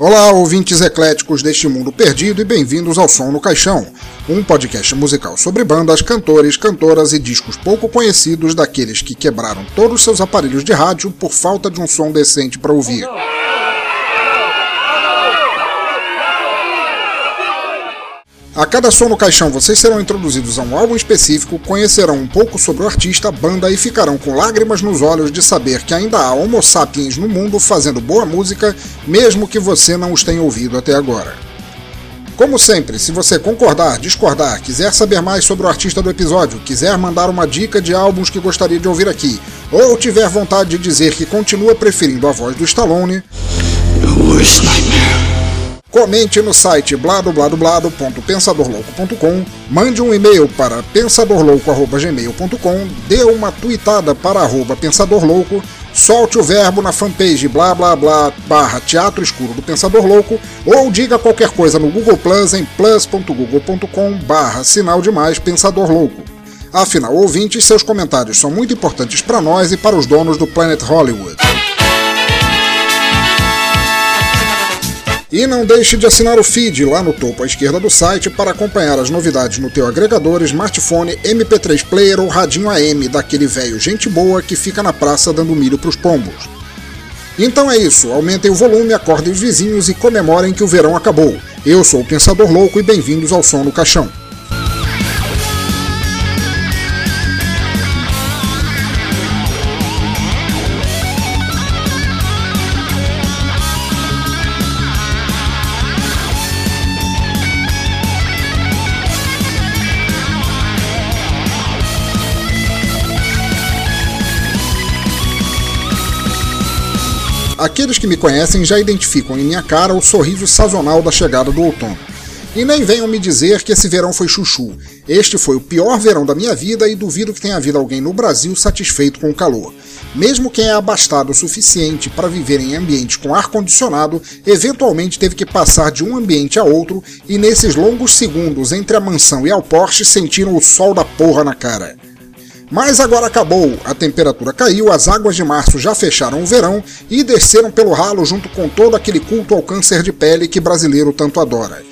Olá, ouvintes ecléticos deste mundo perdido e bem-vindos ao Som no Caixão, um podcast musical sobre bandas, cantores, cantoras e discos pouco conhecidos daqueles que quebraram todos seus aparelhos de rádio por falta de um som decente para ouvir. A cada som no caixão vocês serão introduzidos a um álbum específico, conhecerão um pouco sobre o artista, a banda e ficarão com lágrimas nos olhos de saber que ainda há homo sapiens no mundo fazendo boa música, mesmo que você não os tenha ouvido até agora. Como sempre, se você concordar, discordar, quiser saber mais sobre o artista do episódio, quiser mandar uma dica de álbuns que gostaria de ouvir aqui, ou tiver vontade de dizer que continua preferindo a voz do Stallone, Comente no site bladobladoblado.pensadorlouco.com, mande um e-mail para pensadorlouco.gmail.com, dê uma tweetada para arroba pensadorlouco, solte o verbo na fanpage blá blá blá barra Teatro Escuro do Pensador Louco ou diga qualquer coisa no Google Plus em plus.google.com barra sinal de mais Pensador Louco. Afinal, ouvintes, seus comentários são muito importantes para nós e para os donos do Planet Hollywood. E não deixe de assinar o feed lá no topo à esquerda do site para acompanhar as novidades no teu agregador, smartphone, MP3 player ou radinho AM daquele velho gente boa que fica na praça dando milho pros pombos. Então é isso, aumentem o volume, acordem os vizinhos e comemorem que o verão acabou. Eu sou o Pensador Louco e bem-vindos ao Som no Caixão. Aqueles que me conhecem já identificam em minha cara o sorriso sazonal da chegada do outono. E nem venham me dizer que esse verão foi chuchu. Este foi o pior verão da minha vida e duvido que tenha havido alguém no Brasil satisfeito com o calor. Mesmo quem é abastado o suficiente para viver em ambientes com ar-condicionado, eventualmente teve que passar de um ambiente a outro e nesses longos segundos entre a mansão e ao Porsche sentiram o sol da porra na cara. Mas agora acabou, a temperatura caiu, as águas de março já fecharam o verão e desceram pelo ralo junto com todo aquele culto ao câncer de pele que brasileiro tanto adora.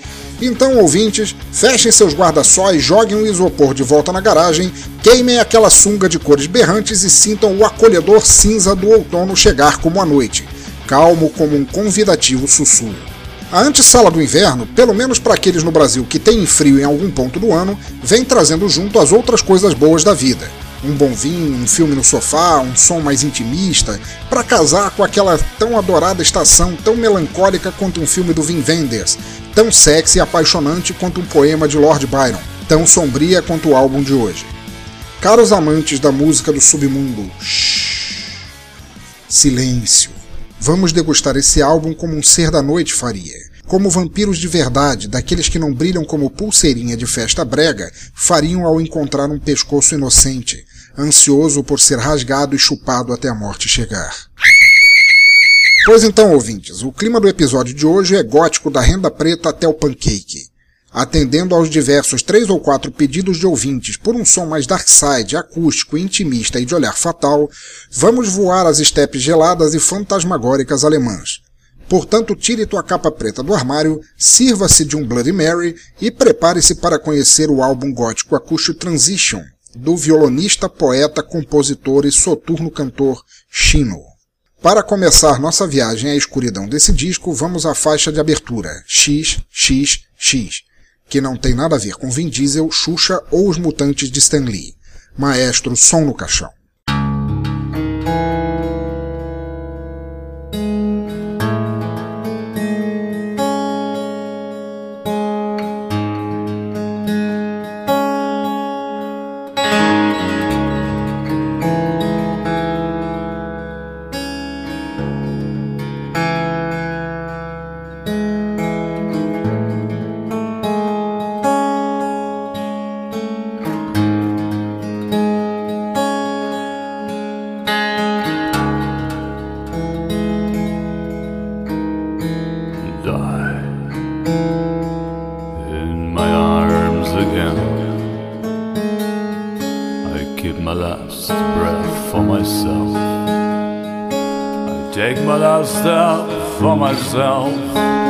Então, ouvintes, fechem seus guarda-sóis, joguem o isopor de volta na garagem, queimem aquela sunga de cores berrantes e sintam o acolhedor cinza do outono chegar como a noite, calmo como um convidativo sussurro. A antessala do inverno, pelo menos para aqueles no Brasil que têm frio em algum ponto do ano, vem trazendo junto as outras coisas boas da vida um bom vinho, um filme no sofá, um som mais intimista, para casar com aquela tão adorada estação tão melancólica quanto um filme do Vin Wenders, tão sexy e apaixonante quanto um poema de Lord Byron, tão sombria quanto o álbum de hoje. Caros amantes da música do submundo, shh, silêncio. Vamos degustar esse álbum como um ser da noite faria como vampiros de verdade, daqueles que não brilham como pulseirinha de festa brega, fariam ao encontrar um pescoço inocente, ansioso por ser rasgado e chupado até a morte chegar. Pois então, ouvintes, o clima do episódio de hoje é gótico da renda preta até o pancake. Atendendo aos diversos três ou quatro pedidos de ouvintes por um som mais darkside, acústico, intimista e de olhar fatal, vamos voar as estepes geladas e fantasmagóricas alemãs. Portanto, tire tua capa preta do armário, sirva-se de um Bloody Mary e prepare-se para conhecer o álbum gótico acústico Transition, do violonista, poeta, compositor e soturno cantor Shino. Para começar nossa viagem à escuridão desse disco, vamos à faixa de abertura XXX, que não tem nada a ver com Vin Diesel, Xuxa ou os mutantes de Stan Lee. Maestro, som no caixão. in my arms again. I keep my last breath for myself. I take my last step for myself.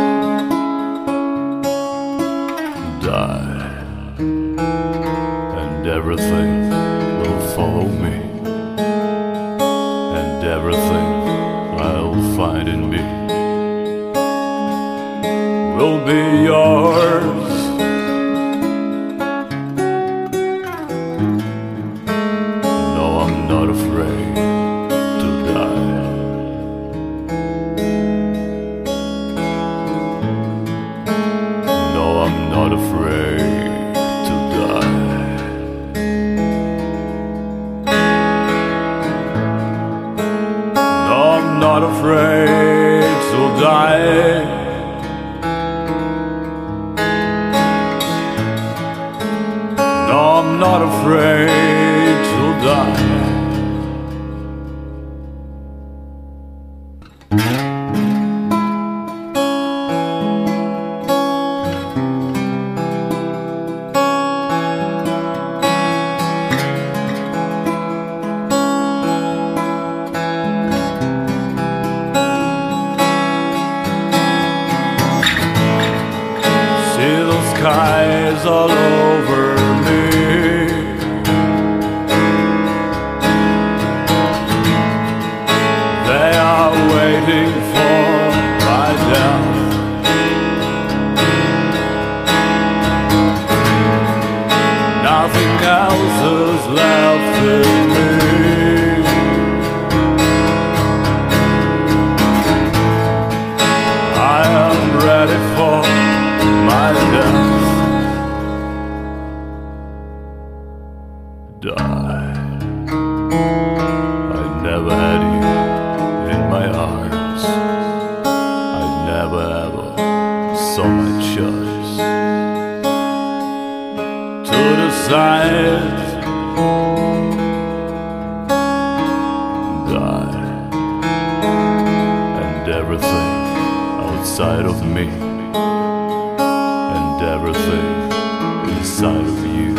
And everything inside of you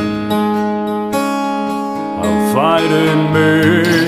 are fighting me.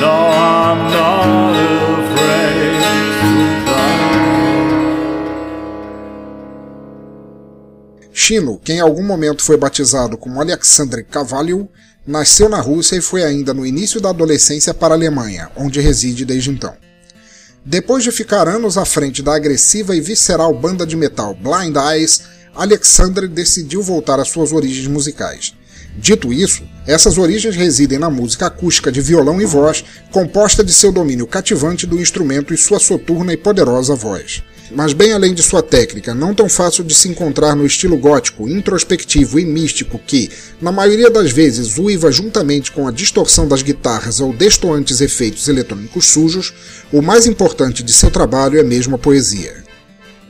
No. No. Chino, que em algum momento foi batizado como Alexandre Cavalho, nasceu na Rússia e foi ainda no início da adolescência para a Alemanha, onde reside desde então. Depois de ficar anos à frente da agressiva e visceral banda de metal Blind Eyes, Alexandre decidiu voltar às suas origens musicais. Dito isso, essas origens residem na música acústica de violão e voz, composta de seu domínio cativante do instrumento e sua soturna e poderosa voz. Mas bem além de sua técnica, não tão fácil de se encontrar no estilo gótico, introspectivo e místico que, na maioria das vezes, uiva juntamente com a distorção das guitarras ou destoantes efeitos eletrônicos sujos, o mais importante de seu trabalho é mesmo a poesia.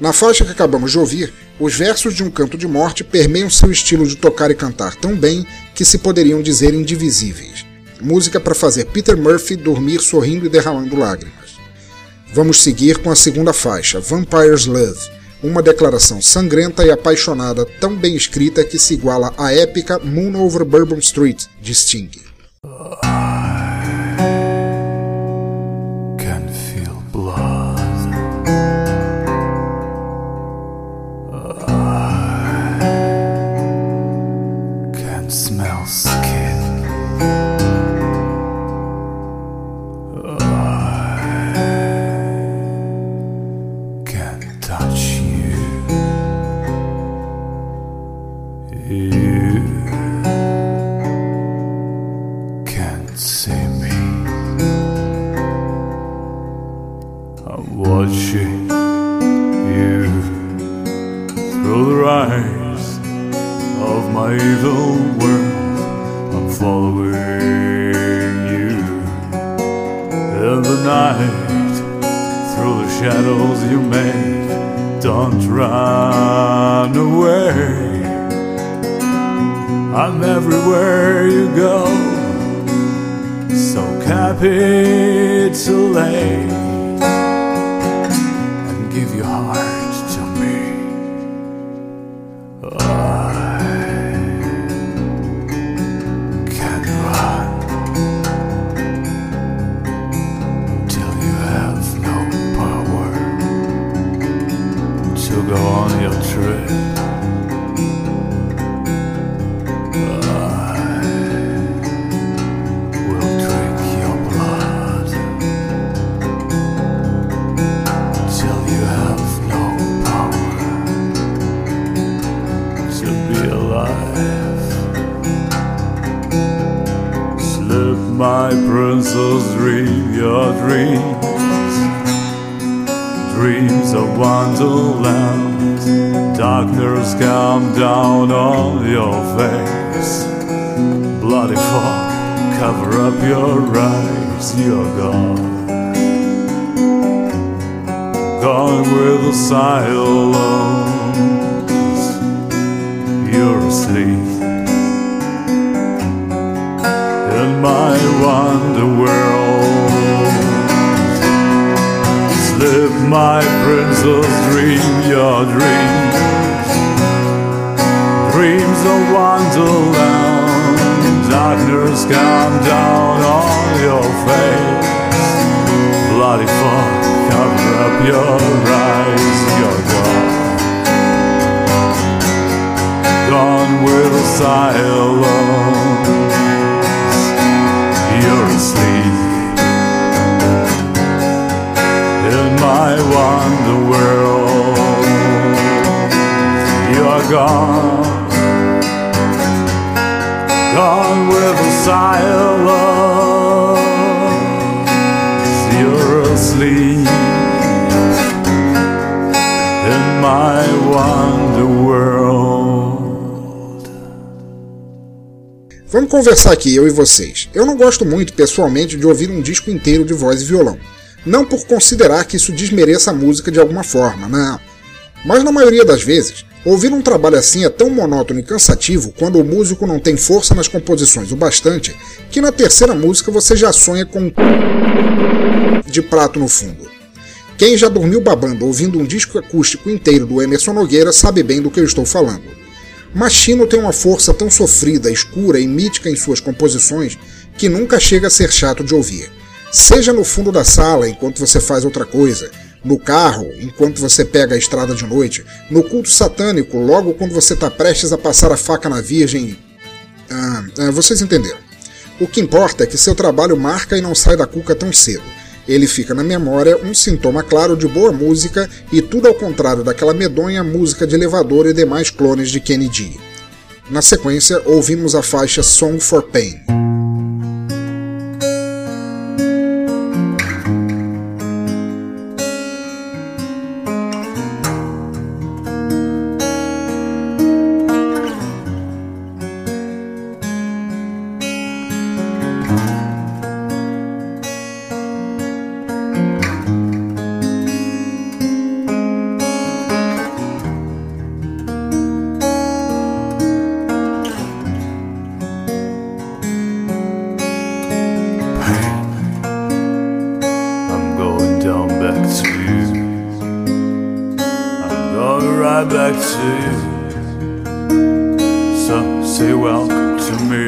Na faixa que acabamos de ouvir, os versos de um canto de morte permeiam seu estilo de tocar e cantar tão bem que se poderiam dizer indivisíveis. Música para fazer Peter Murphy dormir sorrindo e derramando lágrimas. Vamos seguir com a segunda faixa, Vampire's Love, uma declaração sangrenta e apaixonada tão bem escrita que se iguala à épica Moon Over Bourbon Street de Sting. I'm everywhere you go. So capitulate and give your heart. silence. You're asleep in my wonder world. Slip my princess, dream your dreams, dreams of wonderland. Darkness come down on your face body fall. Cover up your eyes, you're gone. Gone will silence. You're asleep in my wonder world. You're gone. Gone with a silence. Vamos conversar aqui, eu e vocês. Eu não gosto muito, pessoalmente, de ouvir um disco inteiro de voz e violão. Não por considerar que isso desmereça a música de alguma forma, não. Mas na maioria das vezes, ouvir um trabalho assim é tão monótono e cansativo quando o músico não tem força nas composições o bastante que na terceira música você já sonha com de prato no fundo. Quem já dormiu babando ouvindo um disco acústico inteiro do Emerson Nogueira sabe bem do que eu estou falando. Machino tem uma força tão sofrida, escura e mítica em suas composições que nunca chega a ser chato de ouvir. Seja no fundo da sala enquanto você faz outra coisa, no carro enquanto você pega a estrada de noite, no culto satânico logo quando você está prestes a passar a faca na Virgem. Ah, ah, vocês entenderam. O que importa é que seu trabalho marca e não sai da cuca tão cedo. Ele fica na memória um sintoma claro de boa música e tudo ao contrário daquela medonha música de elevador e demais clones de Kennedy. Na sequência, ouvimos a faixa Song for Pain. Right to you. So say welcome to me.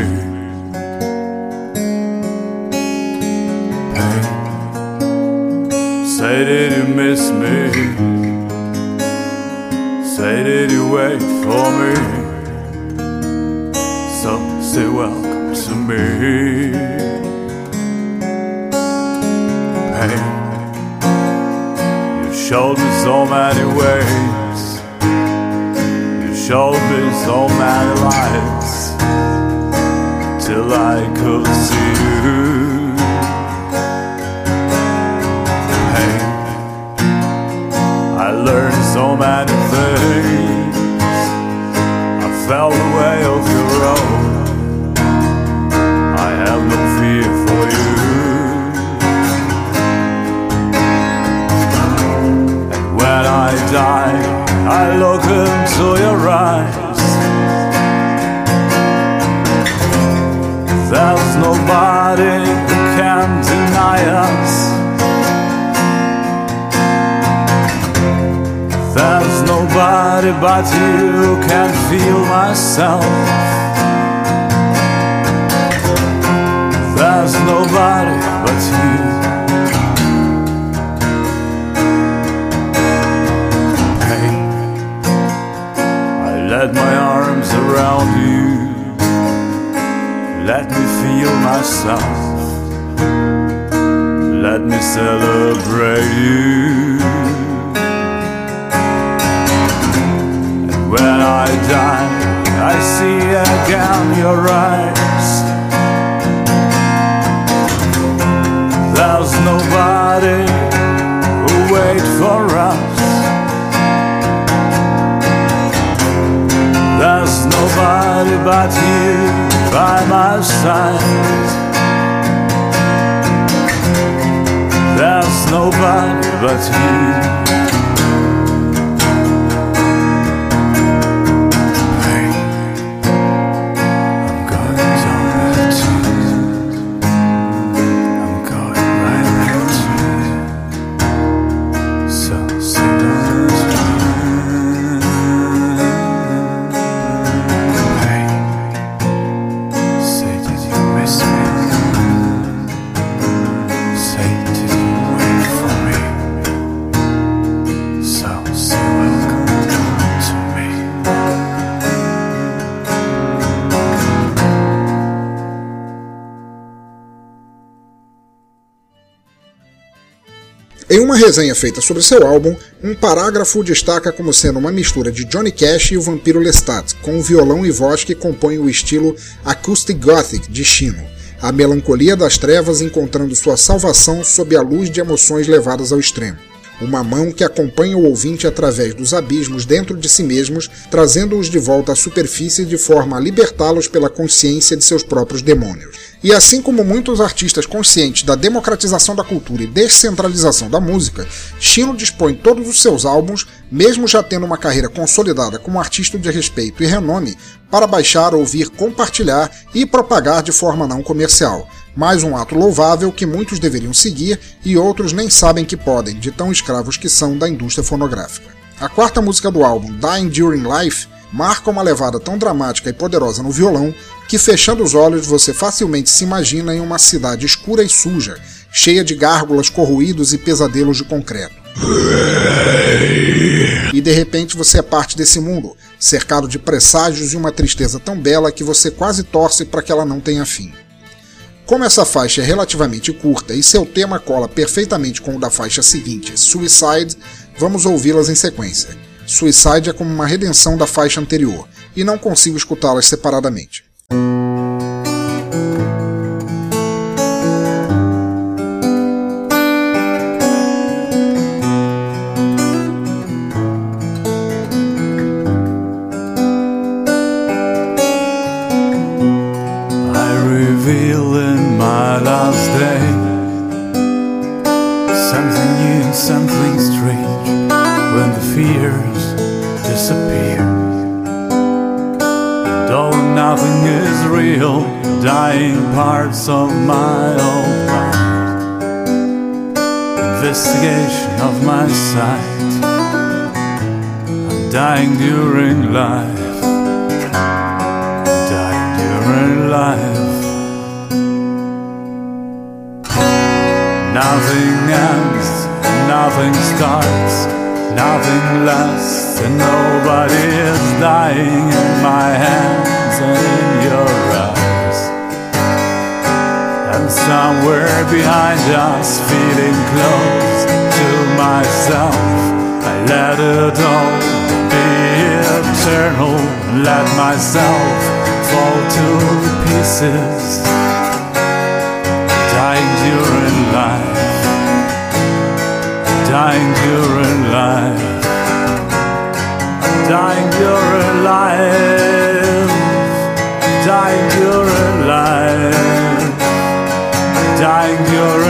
Hey, say did you miss me? Say did you wait for me? So say welcome to me. Hey, you showed me so many ways. Me so many lights till I could see you. Hey, I learned so many things. I felt the way of your road. I have no fear for you. And when I die, I look into your eyes. There's nobody who can deny us. There's nobody but you who can feel myself. Let me feel myself. Let me celebrate you. And when I die, I see again your eyes. There's nobody who wait for us. There's nobody but you by my side. There's nobody but you. Uma resenha feita sobre seu álbum, um parágrafo destaca como sendo uma mistura de Johnny Cash e o vampiro Lestat, com o violão e voz que compõem o estilo Acoustic Gothic de Chino, a melancolia das trevas encontrando sua salvação sob a luz de emoções levadas ao extremo. Uma mão que acompanha o ouvinte através dos abismos dentro de si mesmos, trazendo-os de volta à superfície de forma a libertá-los pela consciência de seus próprios demônios. E assim como muitos artistas conscientes da democratização da cultura e descentralização da música, Chino dispõe todos os seus álbuns, mesmo já tendo uma carreira consolidada como artista de respeito e renome, para baixar, ouvir, compartilhar e propagar de forma não comercial. Mais um ato louvável que muitos deveriam seguir e outros nem sabem que podem, de tão escravos que são da indústria fonográfica. A quarta música do álbum, Dying During Life, marca uma levada tão dramática e poderosa no violão que, fechando os olhos, você facilmente se imagina em uma cidade escura e suja, cheia de gárgulas, corroídos e pesadelos de concreto. E de repente você é parte desse mundo, cercado de presságios e uma tristeza tão bela que você quase torce para que ela não tenha fim. Como essa faixa é relativamente curta e seu tema cola perfeitamente com o da faixa seguinte, Suicide, vamos ouvi-las em sequência. Suicide é como uma redenção da faixa anterior, e não consigo escutá-las separadamente. Dying parts of my old mind. Investigation of my sight. I'm dying during life, dying during life. Nothing ends, nothing starts, nothing lasts, and nobody is dying in my hands somewhere behind us, feeling close to myself, I let it all be eternal, let myself fall to pieces. Dying during life, dying during life, dying during life, dying during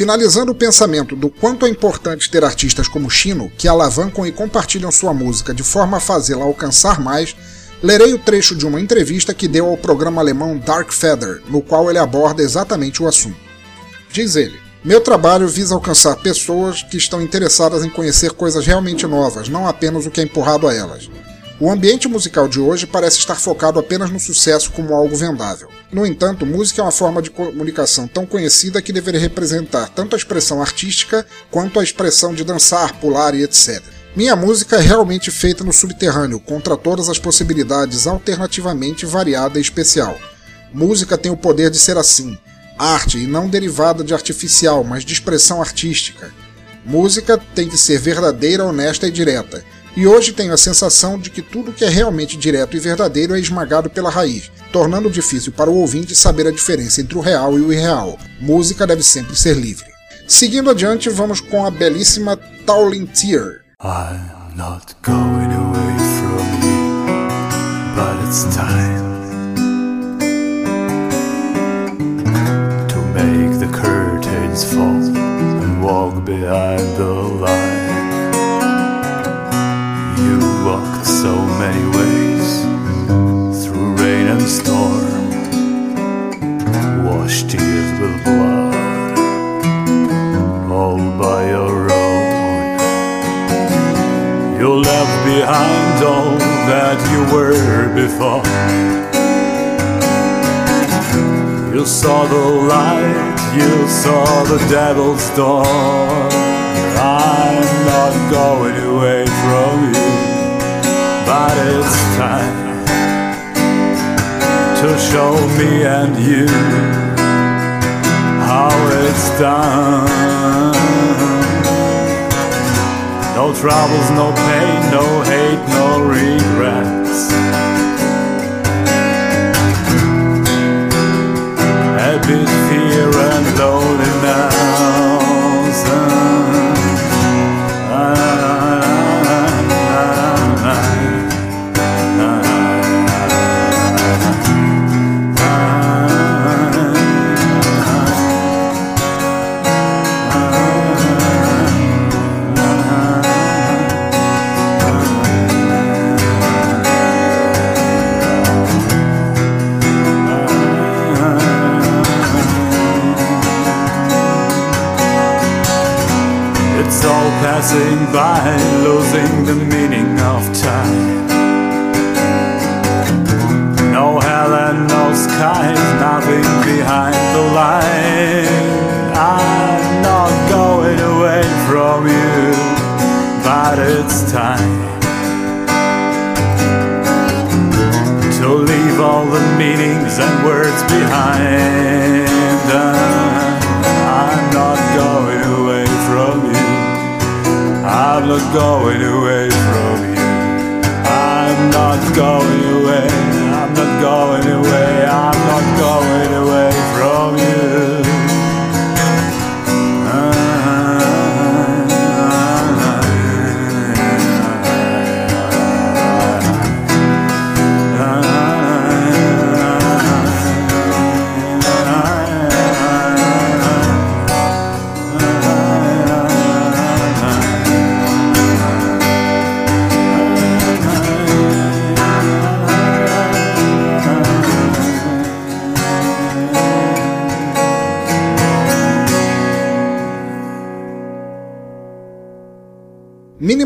Finalizando o pensamento do quanto é importante ter artistas como Chino que alavancam e compartilham sua música de forma a fazê-la alcançar mais, lerei o trecho de uma entrevista que deu ao programa alemão Dark Feather, no qual ele aborda exatamente o assunto. Diz ele: Meu trabalho visa alcançar pessoas que estão interessadas em conhecer coisas realmente novas, não apenas o que é empurrado a elas. O ambiente musical de hoje parece estar focado apenas no sucesso como algo vendável. No entanto, música é uma forma de comunicação tão conhecida que deveria representar tanto a expressão artística quanto a expressão de dançar, pular e etc. Minha música é realmente feita no subterrâneo, contra todas as possibilidades, alternativamente variada e especial. Música tem o poder de ser assim, arte e não derivada de artificial, mas de expressão artística. Música tem que ser verdadeira, honesta e direta. E hoje tenho a sensação de que tudo que é realmente direto e verdadeiro é esmagado pela raiz, tornando difícil para o ouvinte saber a diferença entre o real e o irreal. Música deve sempre ser livre. Seguindo adiante, vamos com a belíssima Towling Tear. I'm not going away from you, but it's time fall and walk behind the. So many ways through rain and storm, washed tears with blood, all by your own. You left behind all that you were before. You saw the light, you saw the devil's door. I'm not going away from you, but it's time to show me and you how it's done. No troubles, no pain, no hate, no regrets. Habit, fear, and loneliness.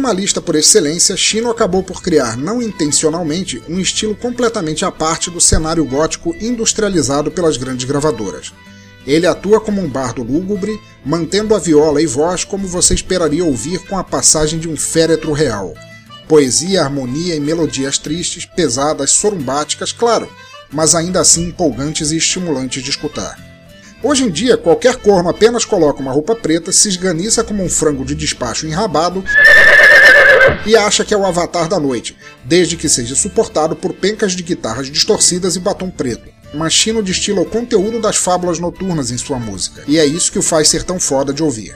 Minimalista por excelência, Chino acabou por criar, não intencionalmente, um estilo completamente à parte do cenário gótico industrializado pelas grandes gravadoras. Ele atua como um bardo lúgubre, mantendo a viola e voz como você esperaria ouvir com a passagem de um féretro real. Poesia, harmonia e melodias tristes, pesadas, sorumbáticas, claro, mas ainda assim empolgantes e estimulantes de escutar. Hoje em dia, qualquer corno apenas coloca uma roupa preta, se esganiça como um frango de despacho enrabado e acha que é o avatar da noite, desde que seja suportado por pencas de guitarras distorcidas e batom preto. Machino destila o conteúdo das fábulas noturnas em sua música, e é isso que o faz ser tão foda de ouvir.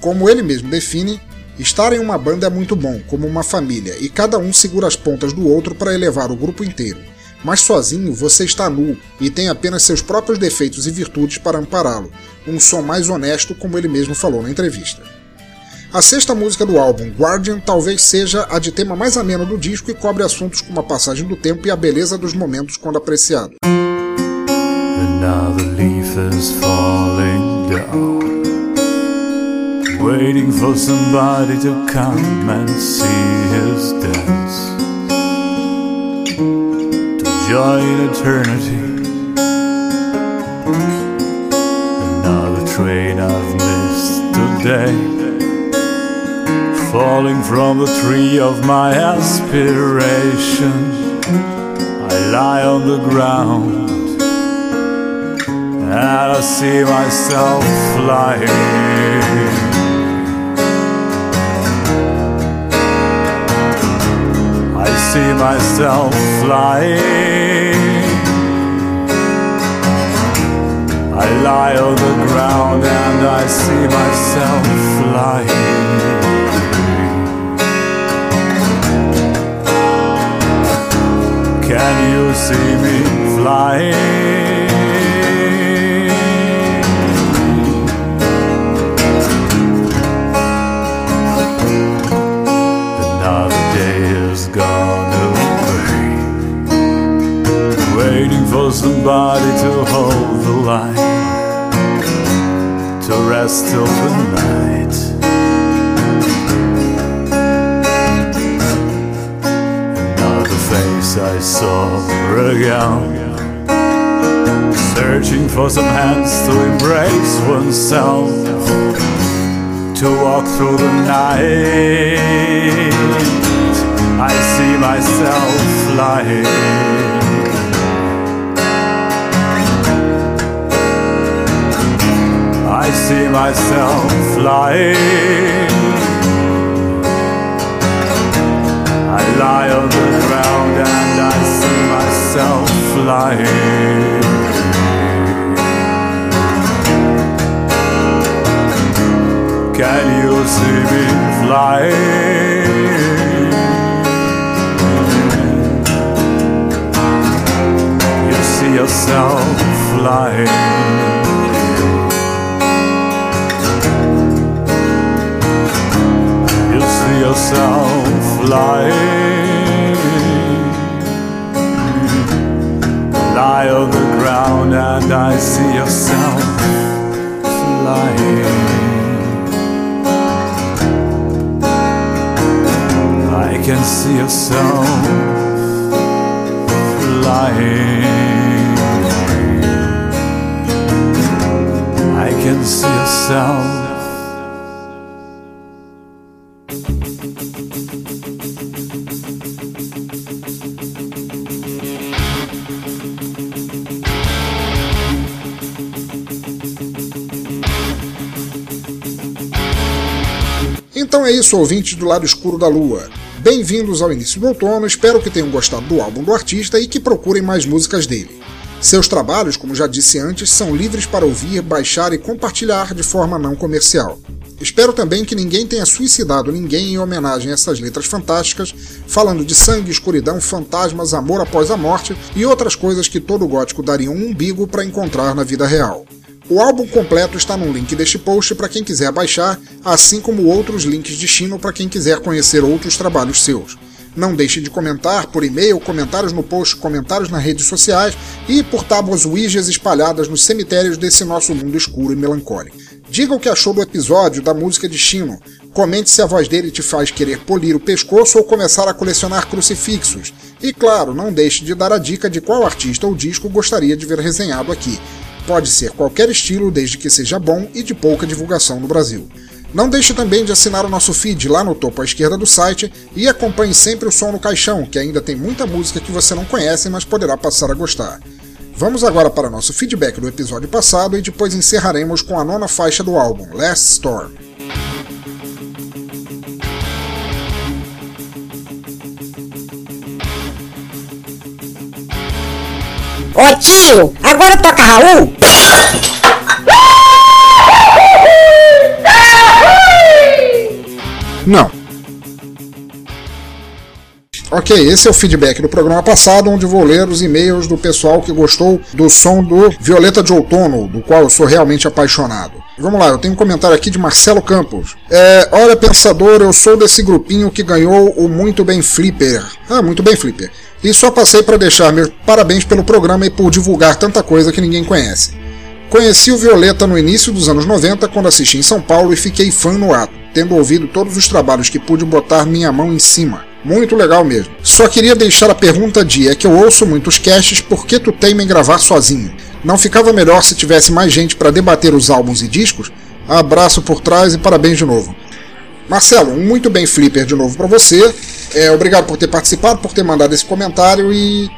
Como ele mesmo define, estar em uma banda é muito bom, como uma família, e cada um segura as pontas do outro para elevar o grupo inteiro mas sozinho você está nu e tem apenas seus próprios defeitos e virtudes para ampará-lo, um som mais honesto, como ele mesmo falou na entrevista. A sexta música do álbum, Guardian, talvez seja a de tema mais ameno do disco e cobre assuntos como a passagem do tempo e a beleza dos momentos quando apreciado. Waiting for somebody to come and see his dance. join eternity. Another train I've missed today, falling from the tree of my aspiration. I lie on the ground and I see myself flying. I see myself flying. I lie on the ground and I see myself flying. you see me flying. Another day has gone away, waiting for somebody to hold the line, to rest till the night. I saw again searching for some hands to embrace oneself, to walk through the night. I see myself flying. I see myself flying. Lie on the ground and I see myself flying. Can you see me flying? You see yourself flying. You see yourself flying. Lie the ground and I see yourself flying. I can see yourself flying. I can see yourself. Isso, ouvintes do lado escuro da lua. Bem-vindos ao início do outono, espero que tenham gostado do álbum do artista e que procurem mais músicas dele. Seus trabalhos, como já disse antes, são livres para ouvir, baixar e compartilhar de forma não comercial. Espero também que ninguém tenha suicidado ninguém em homenagem a essas letras fantásticas, falando de sangue, escuridão, fantasmas, amor após a morte e outras coisas que todo gótico daria um umbigo para encontrar na vida real. O álbum completo está no link deste post para quem quiser baixar, assim como outros links de Chino para quem quiser conhecer outros trabalhos seus. Não deixe de comentar por e-mail, comentários no post, comentários nas redes sociais e por tábuas Ouijas espalhadas nos cemitérios desse nosso mundo escuro e melancólico. Diga o que achou do episódio da música de Chino. Comente se a voz dele te faz querer polir o pescoço ou começar a colecionar crucifixos. E claro, não deixe de dar a dica de qual artista ou disco gostaria de ver resenhado aqui. Pode ser qualquer estilo, desde que seja bom e de pouca divulgação no Brasil. Não deixe também de assinar o nosso feed lá no topo à esquerda do site e acompanhe sempre o Som no Caixão, que ainda tem muita música que você não conhece, mas poderá passar a gostar. Vamos agora para nosso feedback do episódio passado e depois encerraremos com a nona faixa do álbum, Last Storm. Ô tio, agora toca Raul? Não. Ok, esse é o feedback do programa passado, onde vou ler os e-mails do pessoal que gostou do som do Violeta de Outono, do qual eu sou realmente apaixonado. Vamos lá, eu tenho um comentário aqui de Marcelo Campos. É, olha, pensador, eu sou desse grupinho que ganhou o Muito Bem Flipper. Ah, muito bem, Flipper. E só passei para deixar meus parabéns pelo programa e por divulgar tanta coisa que ninguém conhece. Conheci o Violeta no início dos anos 90, quando assisti em São Paulo e fiquei fã no ato, tendo ouvido todos os trabalhos que pude botar minha mão em cima. Muito legal mesmo. Só queria deixar a pergunta de: é que eu ouço muitos casts, por que tu teima em gravar sozinho? Não ficava melhor se tivesse mais gente para debater os álbuns e discos? Abraço por trás e parabéns de novo. Marcelo, um muito bem flipper de novo para você. É, obrigado por ter participado, por ter mandado esse comentário e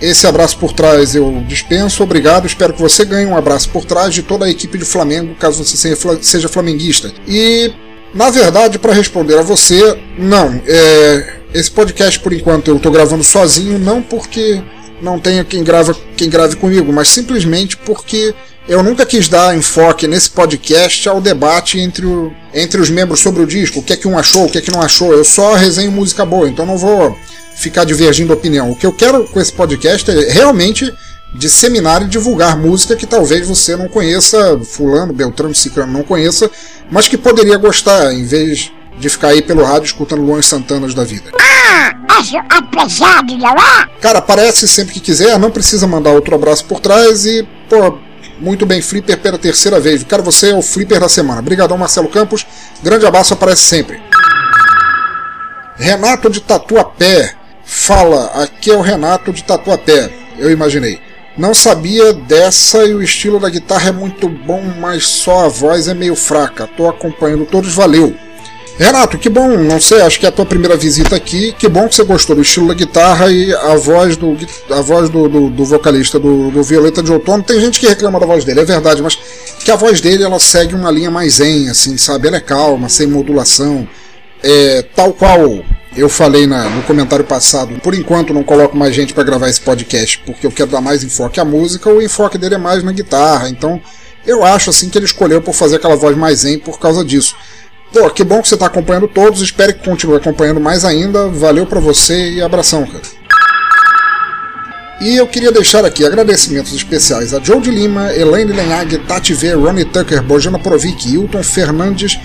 esse abraço por trás eu dispenso. Obrigado, espero que você ganhe um abraço por trás de toda a equipe de Flamengo, caso você seja flamenguista. E, na verdade, para responder a você, não. É, esse podcast, por enquanto, eu estou gravando sozinho, não porque não tenha quem, grava, quem grave comigo, mas simplesmente porque eu nunca quis dar enfoque nesse podcast ao debate entre, o, entre os membros sobre o disco, o que é que um achou, o que é que não achou. Eu só resenho música boa, então não vou ficar divergindo opinião. O que eu quero com esse podcast é realmente disseminar e divulgar música que talvez você não conheça, fulano, beltrano, ciclano não conheça, mas que poderia gostar, em vez de ficar aí pelo rádio escutando Luan Santanas da vida. Ah, apressado já lá? Cara, aparece sempre que quiser, não precisa mandar outro abraço por trás e, pô, muito bem, Flipper pela terceira vez. Cara, você é o Flipper da semana. Obrigadão, Marcelo Campos. Grande abraço, aparece sempre. Renato de Tatuapé fala, aqui é o Renato de Tatuapé, eu imaginei. Não sabia dessa e o estilo da guitarra é muito bom, mas só a voz é meio fraca. Tô acompanhando todos, valeu. Renato, que bom, não sei, acho que é a tua primeira visita aqui. Que bom que você gostou do estilo da guitarra e a voz do, a voz do, do, do vocalista do, do, Violeta de Outono. Tem gente que reclama da voz dele, é verdade, mas que a voz dele ela segue uma linha mais zen, assim, sabe? Ela é calma, sem modulação. É, tal qual eu falei na, no comentário passado, por enquanto não coloco mais gente para gravar esse podcast porque eu quero dar mais enfoque à música, o enfoque dele é mais na guitarra, então eu acho assim que ele escolheu por fazer aquela voz mais zen por causa disso. Pô, que bom que você está acompanhando todos, espero que continue acompanhando mais ainda, valeu para você e abração, cara. E eu queria deixar aqui agradecimentos especiais a Joe de Lima, Elaine Lenhag, Tati V, Ronnie Tucker, Bojana Provic, Hilton Fernandes,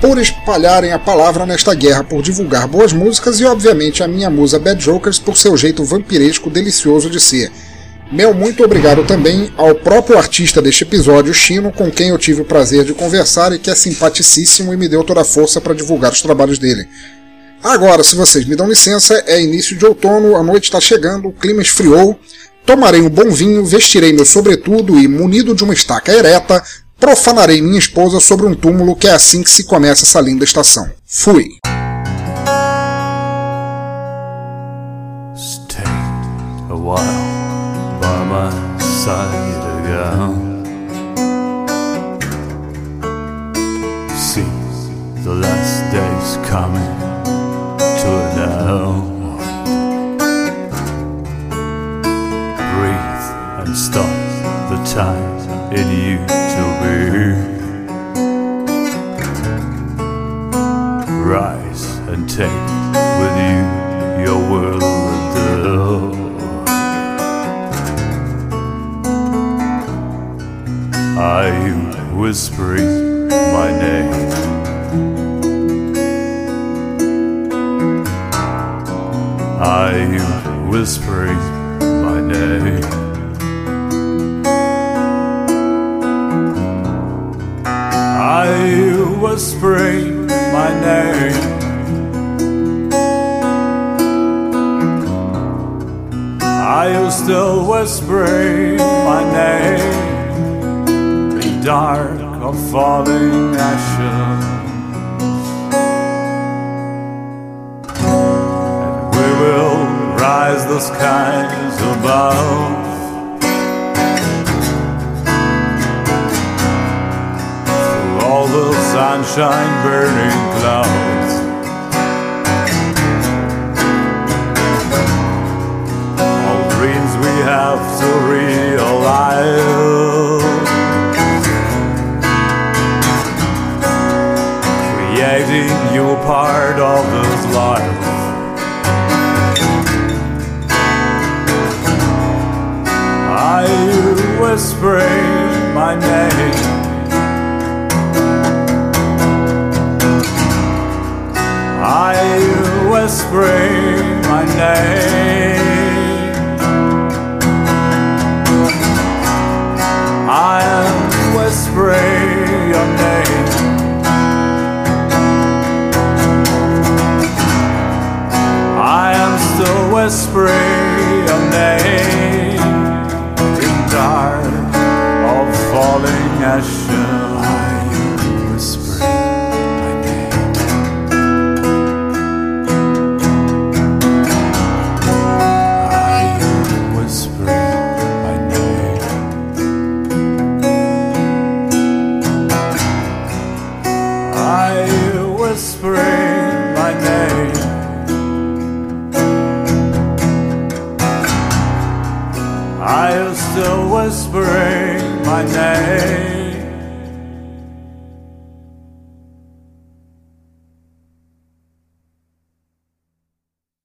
por espalharem a palavra nesta guerra, por divulgar boas músicas e, obviamente, a minha musa Bad Jokers por seu jeito vampiresco delicioso de ser. Meu muito obrigado também ao próprio artista deste episódio, Chino, com quem eu tive o prazer de conversar e que é simpaticíssimo e me deu toda a força para divulgar os trabalhos dele. Agora, se vocês me dão licença, é início de outono, a noite está chegando, o clima esfriou. Tomarei um bom vinho, vestirei meu sobretudo e, munido de uma estaca ereta, profanarei minha esposa sobre um túmulo que é assim que se começa essa linda estação. Fui. Stay a while my side again. See the last days coming to an end. Breathe and stop the time in you to be. Rise and take with you your world spring. My name?